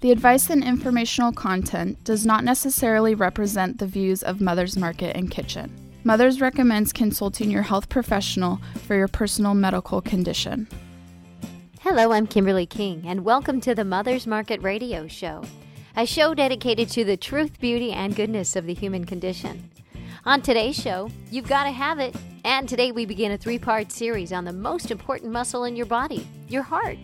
The advice and informational content does not necessarily represent the views of Mother's Market and Kitchen. Mother's recommends consulting your health professional for your personal medical condition. Hello, I'm Kimberly King, and welcome to the Mother's Market Radio Show, a show dedicated to the truth, beauty, and goodness of the human condition. On today's show, you've got to have it, and today we begin a three part series on the most important muscle in your body, your heart.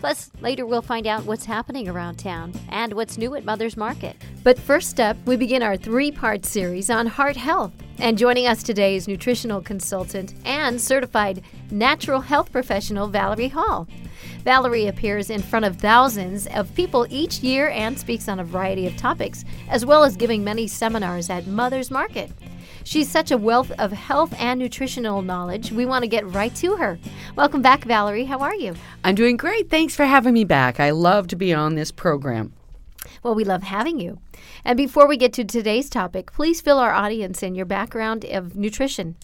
Plus, later we'll find out what's happening around town and what's new at Mother's Market. But first up, we begin our three part series on heart health. And joining us today is nutritional consultant and certified natural health professional Valerie Hall. Valerie appears in front of thousands of people each year and speaks on a variety of topics, as well as giving many seminars at Mother's Market. She's such a wealth of health and nutritional knowledge. We want to get right to her. Welcome back, Valerie. How are you? I'm doing great. Thanks for having me back. I love to be on this program. Well, we love having you. And before we get to today's topic, please fill our audience in your background of nutrition.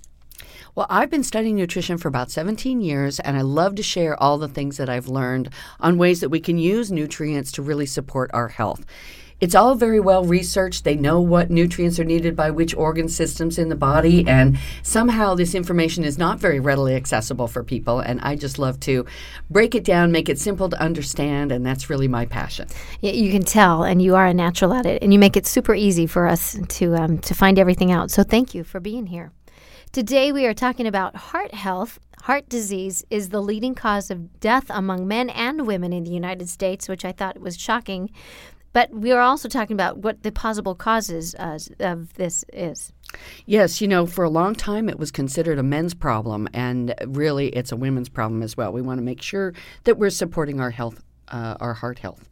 Well, I've been studying nutrition for about 17 years, and I love to share all the things that I've learned on ways that we can use nutrients to really support our health. It's all very well researched. They know what nutrients are needed by which organ systems in the body, and somehow this information is not very readily accessible for people. And I just love to break it down, make it simple to understand, and that's really my passion. Yeah, you can tell, and you are a natural at it, and you make it super easy for us to um, to find everything out. So thank you for being here. Today we are talking about heart health. Heart disease is the leading cause of death among men and women in the United States, which I thought was shocking. But we are also talking about what the possible causes uh, of this is. Yes, you know, for a long time it was considered a men's problem, and really it's a women's problem as well. We want to make sure that we're supporting our health, uh, our heart health.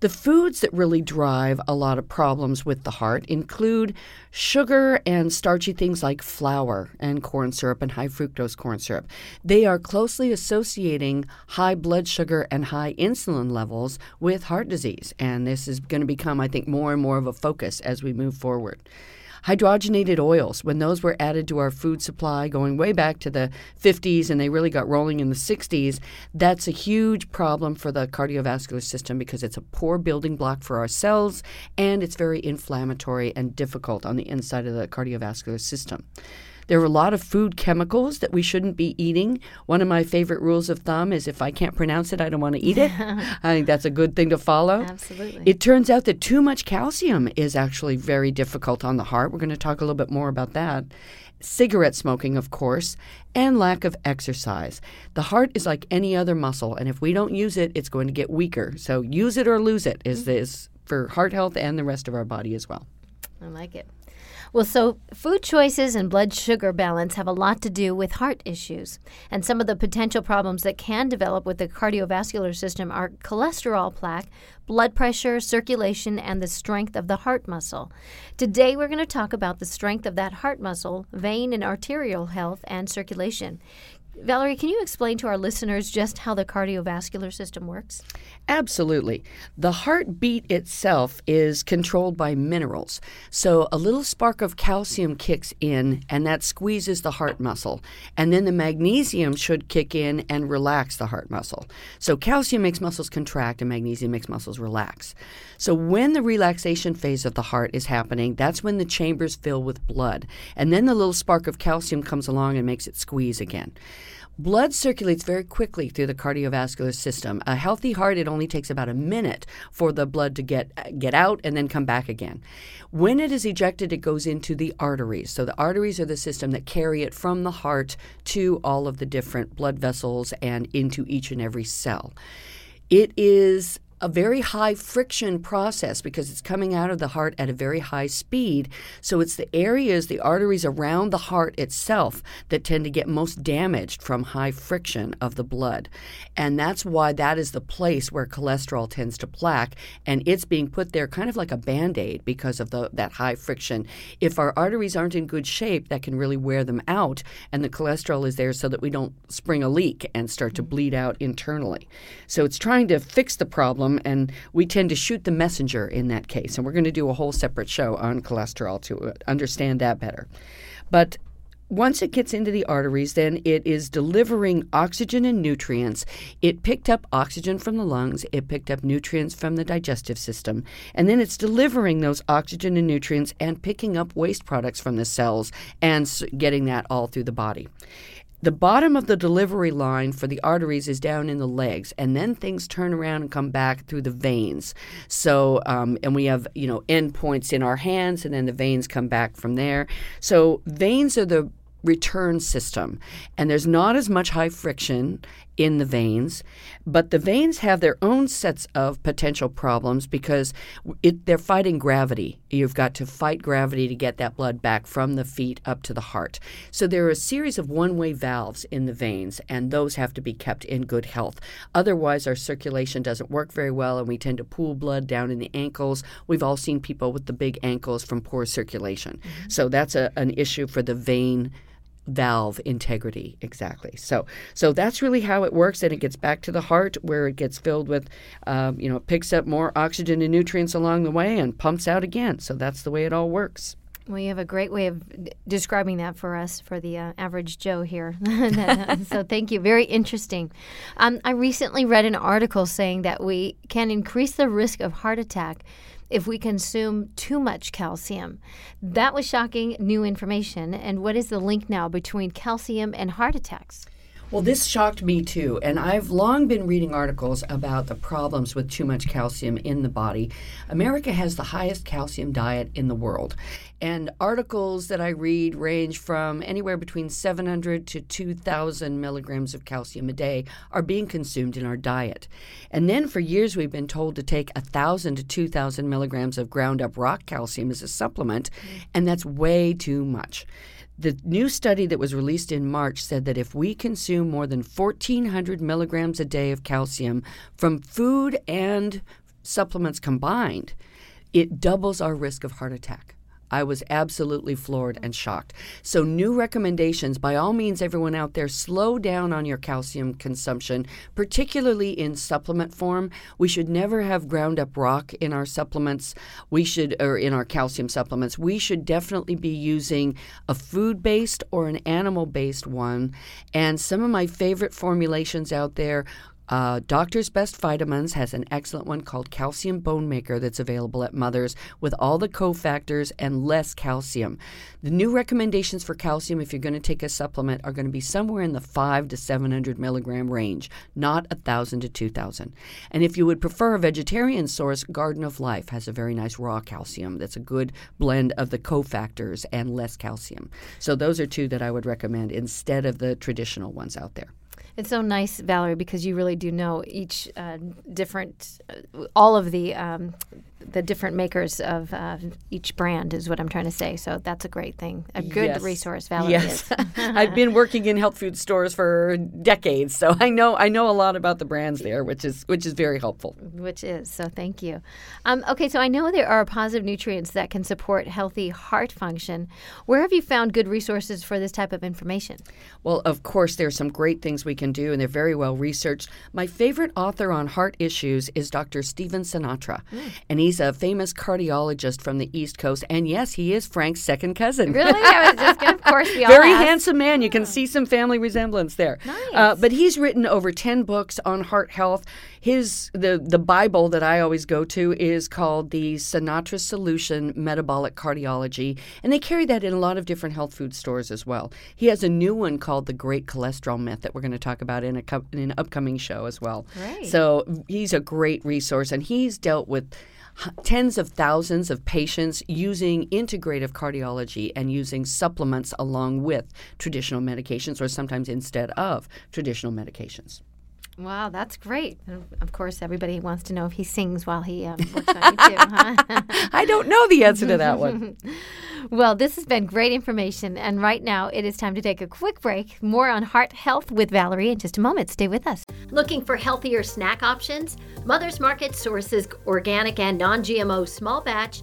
The foods that really drive a lot of problems with the heart include sugar and starchy things like flour and corn syrup and high fructose corn syrup. They are closely associating high blood sugar and high insulin levels with heart disease. And this is going to become, I think, more and more of a focus as we move forward hydrogenated oils, when those were added to our food supply going way back to the 50s and they really got rolling in the 60s, that's a huge problem for the cardiovascular system because it's a poor building block for our cells and it's very inflammatory and difficult on the inside of the cardiovascular system. There are a lot of food chemicals that we shouldn't be eating. One of my favorite rules of thumb is if I can't pronounce it, I don't want to eat it. I think that's a good thing to follow. Absolutely. It turns out that too much calcium is actually very difficult on the heart. We're going to talk a little bit more about that. Cigarette smoking, of course, and lack of exercise. The heart is like any other muscle, and if we don't use it, it's going to get weaker. So use it or lose it is Mm-hmm. this for heart health and the rest of our body as well. I like it. Well, so food choices and blood sugar balance have a lot to do with heart issues. And some of the potential problems that can develop with the cardiovascular system are cholesterol plaque, blood pressure, circulation, and the strength of the heart muscle. Today, we're going to talk about the strength of that heart muscle, vein and arterial health, and circulation. Valerie, can you explain to our listeners just how the cardiovascular system works? Absolutely. The heartbeat itself is controlled by minerals. So a little spark of calcium kicks in, and that squeezes the heart muscle. And then the magnesium should kick in and relax the heart muscle. So calcium makes muscles contract, and magnesium makes muscles relax. So when the relaxation phase of the heart is happening, that's when the chambers fill with blood. And then the little spark of calcium comes along and makes it squeeze again. Blood circulates very quickly through the cardiovascular system. A healthy heart, it only takes about a minute for the blood to get get out and then come back again. When it is ejected, it goes into the arteries. So the arteries are the system that carry it from the heart to all of the different blood vessels and into each and every cell. It is a very high friction process because it's coming out of the heart at a very high speed. So it's the areas, the arteries around the heart itself that tend to get most damaged from high friction of the blood. And that's why that is the place where cholesterol tends to plaque and it's being put there kind of like a band-aid because of the that high friction. If our arteries aren't in good shape, that can really wear them out and the cholesterol is there so that we don't spring a leak and start to bleed out internally. So it's trying to fix the problem and we tend to shoot the messenger in that case. And we're going to do a whole separate show on cholesterol to uh, understand that better. But once it gets into the arteries, then it is delivering oxygen and nutrients. It picked up oxygen from the lungs, it picked up nutrients from the digestive system, and then it's delivering those oxygen and nutrients and picking up waste products from the cells and getting that all through the body the bottom of the delivery line for the arteries is down in the legs, and then things turn around and come back through the veins. So, um, and we have you know end points in our hands, and then the veins come back from there. So, veins are the return system, and there's not as much high friction in the veins, but the veins have their own sets of potential problems because it, they're fighting gravity. You've got to fight gravity to get that blood back from the feet up to the heart. So there are a series of one way valves in the veins, and those have to be kept in good health. Otherwise, our circulation doesn't work very well, and we tend to pool blood down in the ankles. We've all seen people with the big ankles from poor circulation. Mm-hmm. So that's a, an issue for the vein valve integrity exactly so so that's really how it works and it gets back to the heart where it gets filled with um, you know it picks up more oxygen and nutrients along the way and pumps out again so that's the way it all works well, you have a great way of d- describing that for us, for the uh, average Joe here. so, thank you. Very interesting. Um, I recently read an article saying that we can increase the risk of heart attack if we consume too much calcium. That was shocking new information. And what is the link now between calcium and heart attacks? Well, this shocked me too, and I've long been reading articles about the problems with too much calcium in the body. America has the highest calcium diet in the world, and articles that I read range from anywhere between 700 to 2,000 milligrams of calcium a day are being consumed in our diet. And then for years we've been told to take 1,000 to 2,000 milligrams of ground up rock calcium as a supplement, and that's way too much. The new study that was released in March said that if we consume more than 1,400 milligrams a day of calcium from food and supplements combined, it doubles our risk of heart attack. I was absolutely floored and shocked. So, new recommendations by all means, everyone out there, slow down on your calcium consumption, particularly in supplement form. We should never have ground up rock in our supplements. We should, or in our calcium supplements, we should definitely be using a food based or an animal based one. And some of my favorite formulations out there uh, Doctor's Best Vitamins has an excellent one called Calcium Bone Maker that's available at Mother's with all the cofactors and less calcium. The new recommendations for calcium, if you're going to take a supplement, are going to be somewhere in the 5 to 700 milligram range, not 1,000 to 2,000. And if you would prefer a vegetarian source, Garden of Life has a very nice raw calcium that's a good blend of the cofactors and less calcium. So those are two that I would recommend instead of the traditional ones out there. It's so nice, Valerie, because you really do know each uh, different, uh, all of the um, the different makers of uh, each brand is what I'm trying to say. So that's a great thing, a good yes. resource. Valerie yes, I've been working in health food stores for decades, so I know I know a lot about the brands there, which is which is very helpful. Which is so. Thank you. Um, okay, so I know there are positive nutrients that can support healthy heart function. Where have you found good resources for this type of information? Well, of course, there's some great things we can do, and they're very well researched. My favorite author on heart issues is Dr. Stephen Sinatra, mm. and he's a famous cardiologist from the East Coast, and yes, he is Frank's second cousin. Really? I was just going to, of course, we Very handsome man. You can see some family resemblance there. Nice. Uh, but he's written over 10 books on heart health. His the the Bible that I always go to is called the Sinatra Solution Metabolic Cardiology, and they carry that in a lot of different health food stores as well. He has a new one called the Great Cholesterol Myth that we're going to talk about in a in an upcoming show as well. Right. So he's a great resource, and he's dealt with tens of thousands of patients using integrative cardiology and using supplements along with traditional medications or sometimes instead of traditional medications. Wow, that's great. And of course, everybody wants to know if he sings while he um, works on you too, huh? I don't know the answer to that one. well, this has been great information. And right now, it is time to take a quick break. More on heart health with Valerie in just a moment. Stay with us. Looking for healthier snack options? Mother's Market sources organic and non GMO small batch,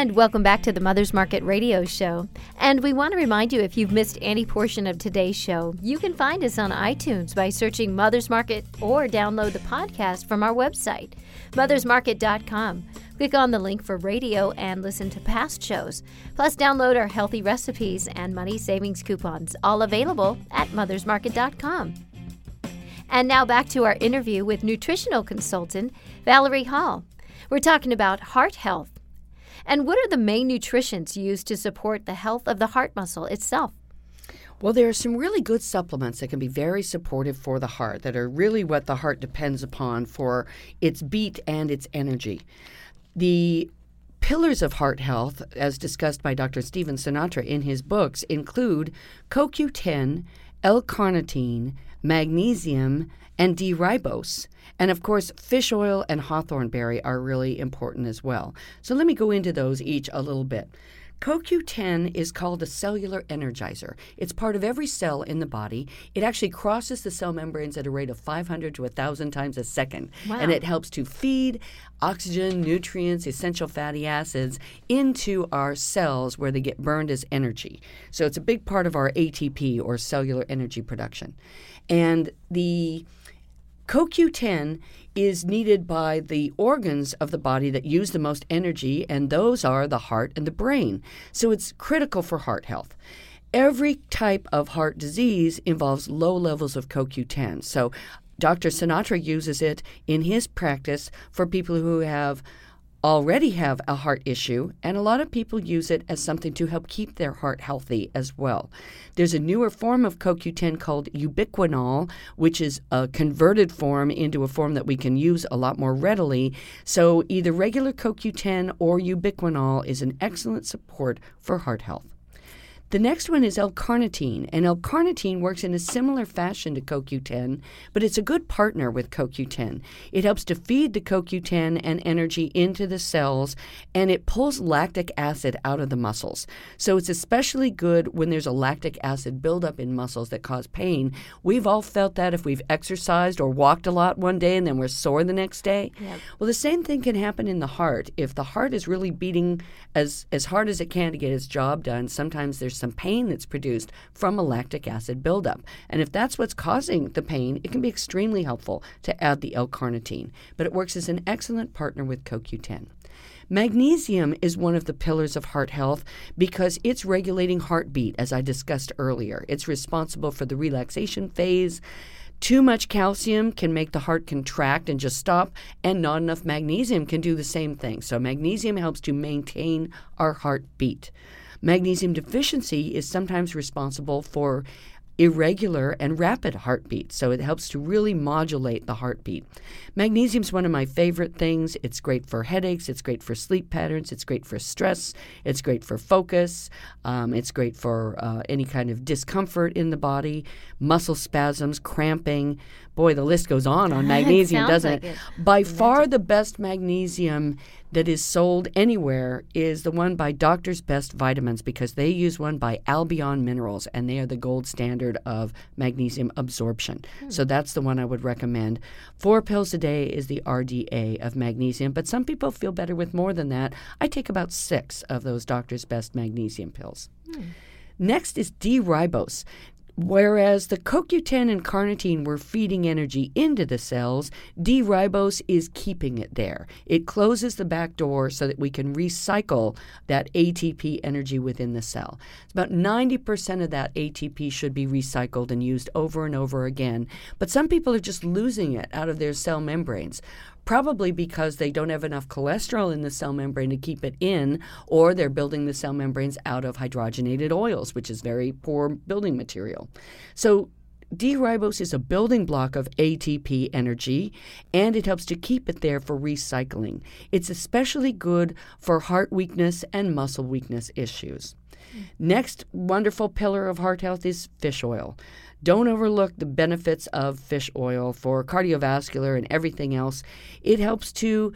And welcome back to the Mother's Market Radio Show. And we want to remind you if you've missed any portion of today's show, you can find us on iTunes by searching Mother's Market or download the podcast from our website, mothersmarket.com. Click on the link for radio and listen to past shows. Plus, download our healthy recipes and money savings coupons, all available at mothersmarket.com. And now back to our interview with nutritional consultant Valerie Hall. We're talking about heart health and what are the main nutrients used to support the health of the heart muscle itself? Well, there are some really good supplements that can be very supportive for the heart, that are really what the heart depends upon for its beat and its energy. The pillars of heart health, as discussed by Dr. Stephen Sinatra in his books, include CoQ10, L carnitine, magnesium, and D ribose. And of course, fish oil and hawthorn berry are really important as well. So let me go into those each a little bit. CoQ10 is called a cellular energizer. It's part of every cell in the body. It actually crosses the cell membranes at a rate of 500 to 1,000 times a second. Wow. And it helps to feed oxygen, nutrients, essential fatty acids into our cells where they get burned as energy. So it's a big part of our ATP or cellular energy production. And the CoQ10 is needed by the organs of the body that use the most energy, and those are the heart and the brain. So it's critical for heart health. Every type of heart disease involves low levels of CoQ10. So Dr. Sinatra uses it in his practice for people who have already have a heart issue, and a lot of people use it as something to help keep their heart healthy as well. There's a newer form of CoQ10 called ubiquinol, which is a converted form into a form that we can use a lot more readily. So either regular CoQ10 or ubiquinol is an excellent support for heart health. The next one is L-carnitine, and L-carnitine works in a similar fashion to CoQ10, but it's a good partner with CoQ10. It helps to feed the CoQ10 and energy into the cells, and it pulls lactic acid out of the muscles. So it's especially good when there's a lactic acid buildup in muscles that cause pain. We've all felt that if we've exercised or walked a lot one day and then we're sore the next day. Yep. Well, the same thing can happen in the heart. If the heart is really beating as, as hard as it can to get its job done, sometimes there's some pain that's produced from a lactic acid buildup. And if that's what's causing the pain, it can be extremely helpful to add the L-carnitine. But it works as an excellent partner with CoQ10. Magnesium is one of the pillars of heart health because it's regulating heartbeat, as I discussed earlier. It's responsible for the relaxation phase. Too much calcium can make the heart contract and just stop, and not enough magnesium can do the same thing. So, magnesium helps to maintain our heartbeat. Magnesium deficiency is sometimes responsible for irregular and rapid heartbeat, so it helps to really modulate the heartbeat. Magnesium is one of my favorite things. It's great for headaches, it's great for sleep patterns, it's great for stress, it's great for focus, um, it's great for uh, any kind of discomfort in the body, muscle spasms, cramping. Boy, the list goes on on magnesium, doesn't like it? it. By far the best magnesium that is sold anywhere is the one by Doctor's Best Vitamins because they use one by Albion Minerals and they are the gold standard of magnesium absorption. Hmm. So that's the one I would recommend. Four pills a day is the RDA of magnesium, but some people feel better with more than that. I take about six of those Doctor's Best magnesium pills. Hmm. Next is D ribose. Whereas the CoQ10 and carnitine were feeding energy into the cells, D ribose is keeping it there. It closes the back door so that we can recycle that ATP energy within the cell. It's about 90% of that ATP should be recycled and used over and over again. But some people are just losing it out of their cell membranes. Probably because they don't have enough cholesterol in the cell membrane to keep it in, or they're building the cell membranes out of hydrogenated oils, which is very poor building material. So D-ribose is a building block of ATP energy and it helps to keep it there for recycling. It's especially good for heart weakness and muscle weakness issues. Next wonderful pillar of heart health is fish oil. Don't overlook the benefits of fish oil for cardiovascular and everything else. It helps to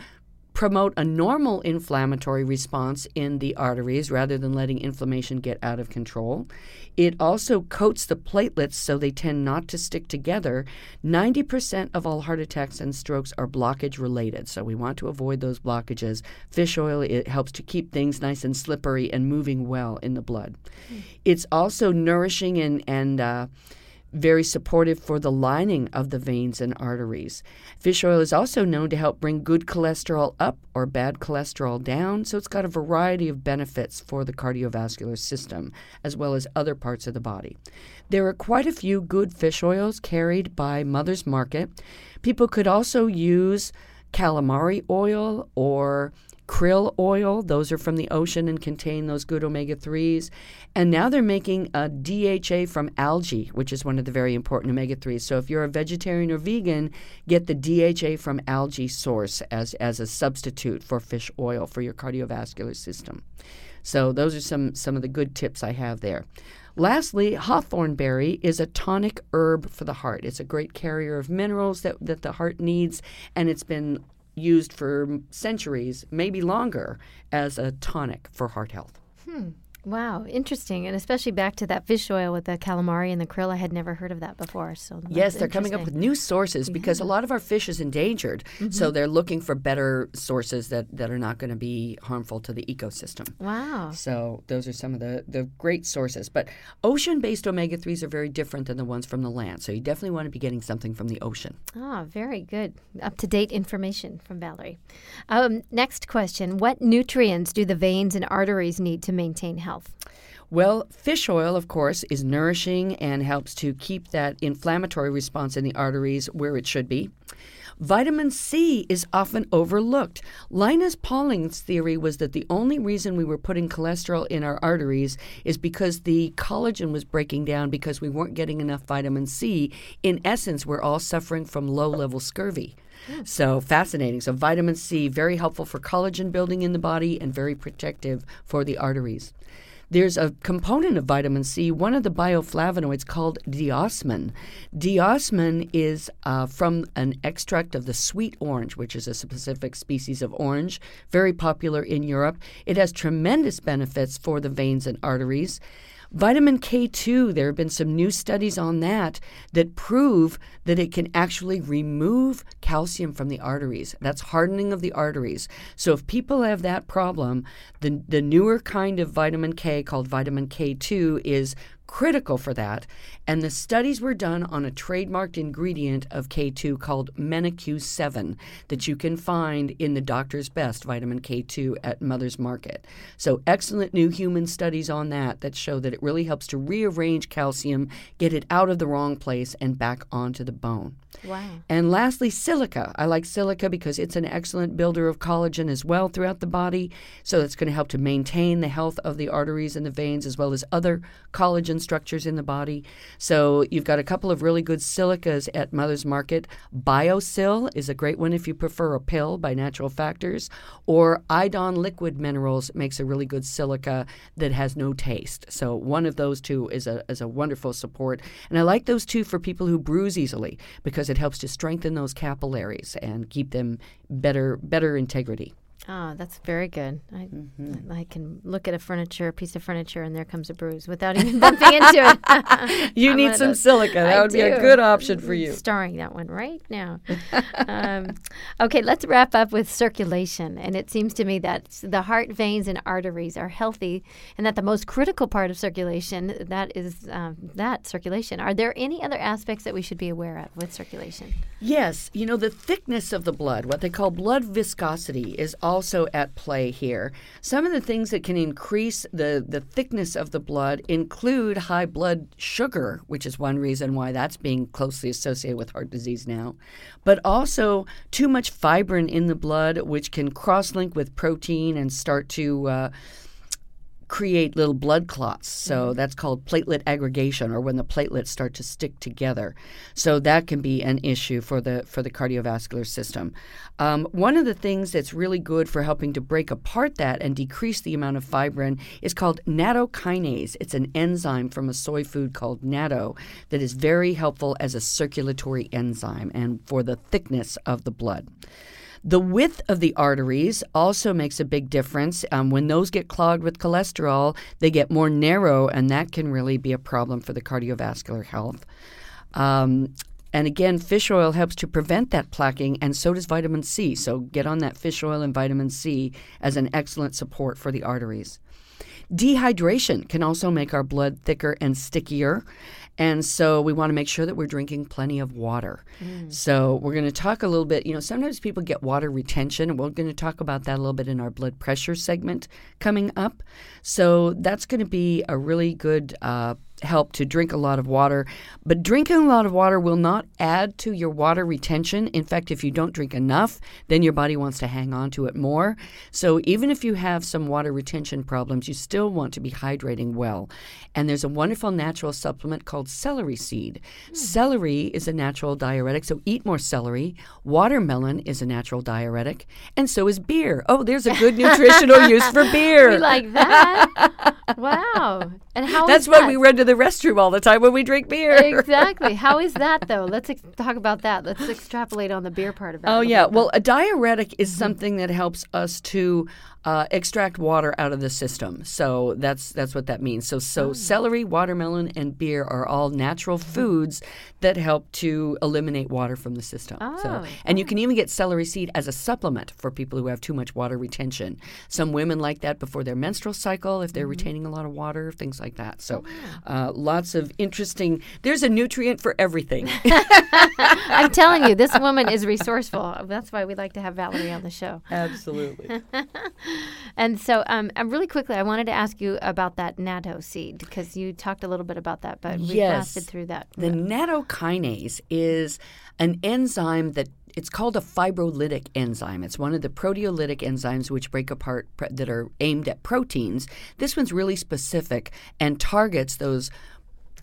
promote a normal inflammatory response in the arteries rather than letting inflammation get out of control. It also coats the platelets so they tend not to stick together. 90% of all heart attacks and strokes are blockage related, so we want to avoid those blockages. Fish oil it helps to keep things nice and slippery and moving well in the blood. Mm. It's also nourishing and and uh, very supportive for the lining of the veins and arteries. Fish oil is also known to help bring good cholesterol up or bad cholesterol down, so it's got a variety of benefits for the cardiovascular system as well as other parts of the body. There are quite a few good fish oils carried by Mother's Market. People could also use calamari oil or krill oil. Those are from the ocean and contain those good omega 3s. And now they're making a DHA from algae, which is one of the very important omega 3s. So if you're a vegetarian or vegan, get the DHA from algae source as, as a substitute for fish oil for your cardiovascular system. So those are some, some of the good tips I have there. Lastly, hawthorn berry is a tonic herb for the heart. It's a great carrier of minerals that, that the heart needs, and it's been used for centuries, maybe longer, as a tonic for heart health. Hmm. Wow, interesting, and especially back to that fish oil with the calamari and the krill. I had never heard of that before. So yes, they're coming up with new sources because a lot of our fish is endangered. Mm-hmm. So they're looking for better sources that, that are not going to be harmful to the ecosystem. Wow. So those are some of the, the great sources. But ocean-based omega threes are very different than the ones from the land. So you definitely want to be getting something from the ocean. Ah, very good. Up to date information from Valerie. Um, next question: What nutrients do the veins and arteries need to maintain health? Health? Well, fish oil, of course, is nourishing and helps to keep that inflammatory response in the arteries where it should be. Vitamin C is often overlooked. Linus Pauling's theory was that the only reason we were putting cholesterol in our arteries is because the collagen was breaking down because we weren't getting enough vitamin C. In essence, we're all suffering from low level scurvy. Hmm. So fascinating. So, vitamin C, very helpful for collagen building in the body and very protective for the arteries. There's a component of vitamin C, one of the bioflavonoids called diosmin. Diosmin is uh, from an extract of the sweet orange, which is a specific species of orange, very popular in Europe. It has tremendous benefits for the veins and arteries. Vitamin K2, there have been some new studies on that that prove that it can actually remove calcium from the arteries. That's hardening of the arteries. So if people have that problem, the, the newer kind of vitamin K called vitamin K2 is critical for that. And the studies were done on a trademarked ingredient of K2 called MenaQ7 that you can find in the Doctor's Best vitamin K2 at Mother's Market. So, excellent new human studies on that that show that it really helps to rearrange calcium, get it out of the wrong place, and back onto the bone. Wow. And lastly, silica. I like silica because it's an excellent builder of collagen as well throughout the body. So, it's going to help to maintain the health of the arteries and the veins as well as other collagen structures in the body. So you've got a couple of really good silicas at Mother's Market. BioSil is a great one if you prefer a pill by Natural Factors, or Eidon Liquid Minerals makes a really good silica that has no taste. So one of those two is a is a wonderful support, and I like those two for people who bruise easily because it helps to strengthen those capillaries and keep them better better integrity. Oh, that's very good. I, mm-hmm. I can look at a furniture, a piece of furniture, and there comes a bruise without even bumping into it. you I'm need some a, silica. That I would do. be a good option for you. Starring that one right now. um, okay, let's wrap up with circulation. And it seems to me that the heart, veins, and arteries are healthy, and that the most critical part of circulation that is um, that circulation. Are there any other aspects that we should be aware of with circulation? Yes, you know the thickness of the blood, what they call blood viscosity, is also at play here. Some of the things that can increase the, the thickness of the blood include high blood sugar, which is one reason why that's being closely associated with heart disease now, but also too much fibrin in the blood, which can cross link with protein and start to. Uh, create little blood clots. So mm-hmm. that's called platelet aggregation or when the platelets start to stick together. So that can be an issue for the for the cardiovascular system. Um, one of the things that's really good for helping to break apart that and decrease the amount of fibrin is called nattokinase. It's an enzyme from a soy food called natto that is very helpful as a circulatory enzyme and for the thickness of the blood. The width of the arteries also makes a big difference. Um, when those get clogged with cholesterol, they get more narrow, and that can really be a problem for the cardiovascular health. Um, and again, fish oil helps to prevent that plaquing, and so does vitamin C. So get on that fish oil and vitamin C as an excellent support for the arteries. Dehydration can also make our blood thicker and stickier. And so we want to make sure that we're drinking plenty of water. Mm. So we're going to talk a little bit. You know, sometimes people get water retention, and we're going to talk about that a little bit in our blood pressure segment coming up. So that's going to be a really good uh, help to drink a lot of water. But drinking a lot of water will not add to your water retention. In fact, if you don't drink enough, then your body wants to hang on to it more. So even if you have some water retention problems, you still want to be hydrating well. And there's a wonderful natural supplement called celery seed. Mm. Celery is a natural diuretic, so eat more celery. Watermelon is a natural diuretic, and so is beer. Oh, there's a good nutritional use for beer. We like that. wow. And how That's why we run to the restroom all the time when we drink beer. exactly. How is that though? Let's ex- talk about that. Let's extrapolate on the beer part of it. Oh yeah. Well, a diuretic is mm-hmm. something that helps us to uh, extract water out of the system. So that's that's what that means. So so oh. celery, watermelon, and beer are all natural mm-hmm. foods that help to eliminate water from the system. Oh. So and you can even get celery seed as a supplement for people who have too much water retention. Some women like that before their menstrual cycle if they're mm-hmm. retaining a lot of water, things like that. So oh. uh, lots of interesting. There's a nutrient for everything. I'm telling you, this woman is resourceful. That's why we like to have Valerie on the show. Absolutely and so, um, really quickly, I wanted to ask you about that natto seed because you talked a little bit about that, but we yes. blasted through that. The nattokinase is an enzyme that it's called a fibrolytic enzyme. It's one of the proteolytic enzymes which break apart that are aimed at proteins. This one's really specific and targets those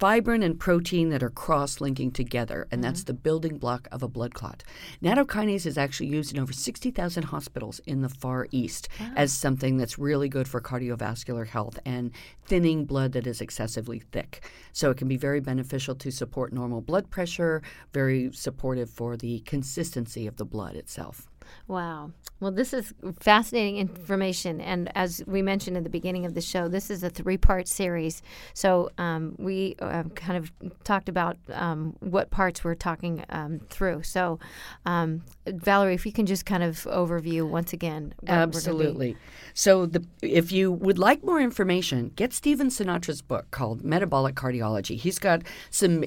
fibrin and protein that are cross linking together, and mm-hmm. that's the building block of a blood clot. Nattokinase is actually used in over 60,000 hospitals in the Far East wow. as something that's really good for cardiovascular health and thinning blood that is excessively thick. So it can be very beneficial to support normal blood pressure, very supportive for the consistency of the blood itself. Wow. Well, this is fascinating information. And as we mentioned in the beginning of the show, this is a three part series. So um, we uh, kind of talked about um, what parts we're talking um, through. So, um, Valerie, if you can just kind of overview once again. Absolutely. So, the, if you would like more information, get Stephen Sinatra's book called Metabolic Cardiology. He's got some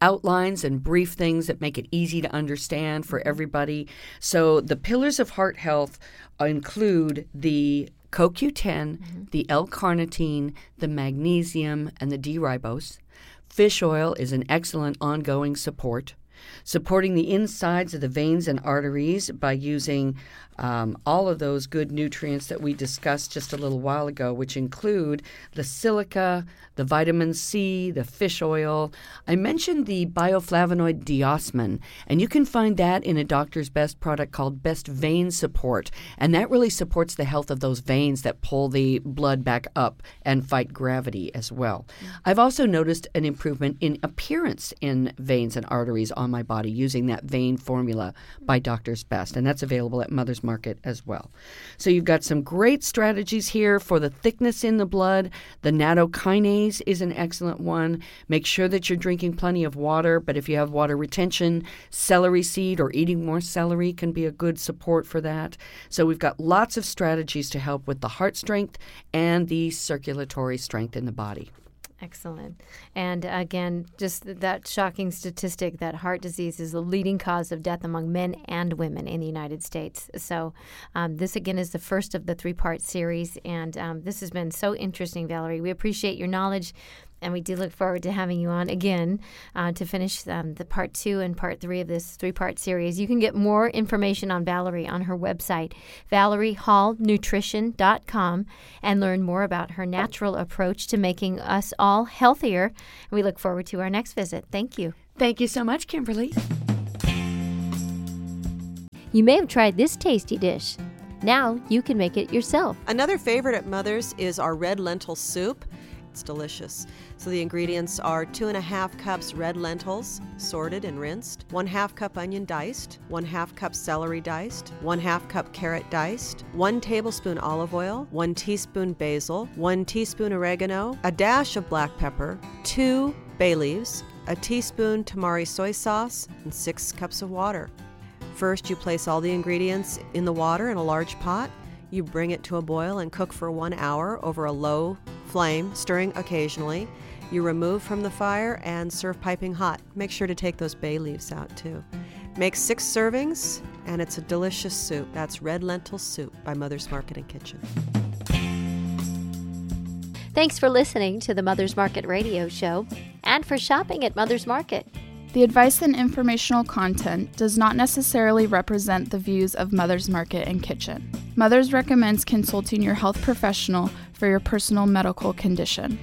outlines and brief things that make it easy to understand for everybody. So the pillars of heart health include the CoQ10, mm-hmm. the L-carnitine, the magnesium, and the D-ribose. Fish oil is an excellent ongoing support supporting the insides of the veins and arteries by using um, all of those good nutrients that we discussed just a little while ago, which include the silica, the vitamin C, the fish oil. I mentioned the bioflavonoid diosmin, and you can find that in a doctor's best product called Best Vein Support. And that really supports the health of those veins that pull the blood back up and fight gravity as well. Mm-hmm. I've also noticed an improvement in appearance in veins and arteries on my body using that vein formula by Doctor's Best, and that's available at Mother's Market as well. So you've got some great strategies here for the thickness in the blood. The nattokinase is an excellent one. Make sure that you're drinking plenty of water, but if you have water retention, celery seed or eating more celery can be a good support for that. So we've got lots of strategies to help with the heart strength and the circulatory strength in the body. Excellent. And again, just that shocking statistic that heart disease is the leading cause of death among men and women in the United States. So, um, this again is the first of the three part series. And um, this has been so interesting, Valerie. We appreciate your knowledge and we do look forward to having you on again uh, to finish um, the part two and part three of this three part series. You can get more information on Valerie on her website, valeriehallnutrition.com, and learn more about her natural approach to making us all healthier. We look forward to our next visit. Thank you. Thank you so much, Kimberly. You may have tried this tasty dish. Now you can make it yourself. Another favorite at Mother's is our red lentil soup. It's delicious. So the ingredients are two and a half cups red lentils, sorted and rinsed, one half cup onion diced, one half cup celery diced, one half cup carrot diced, one tablespoon olive oil, one teaspoon basil, one teaspoon oregano, a dash of black pepper, two bay leaves, a teaspoon tamari soy sauce, and six cups of water. First, you place all the ingredients in the water in a large pot. You bring it to a boil and cook for one hour over a low flame, stirring occasionally. You remove from the fire and serve piping hot. Make sure to take those bay leaves out too. Make six servings, and it's a delicious soup. That's red lentil soup by Mother's Market and Kitchen. Thanks for listening to the Mother's Market radio show and for shopping at Mother's Market. The advice and informational content does not necessarily represent the views of Mother's Market and Kitchen. Mothers recommends consulting your health professional for your personal medical condition.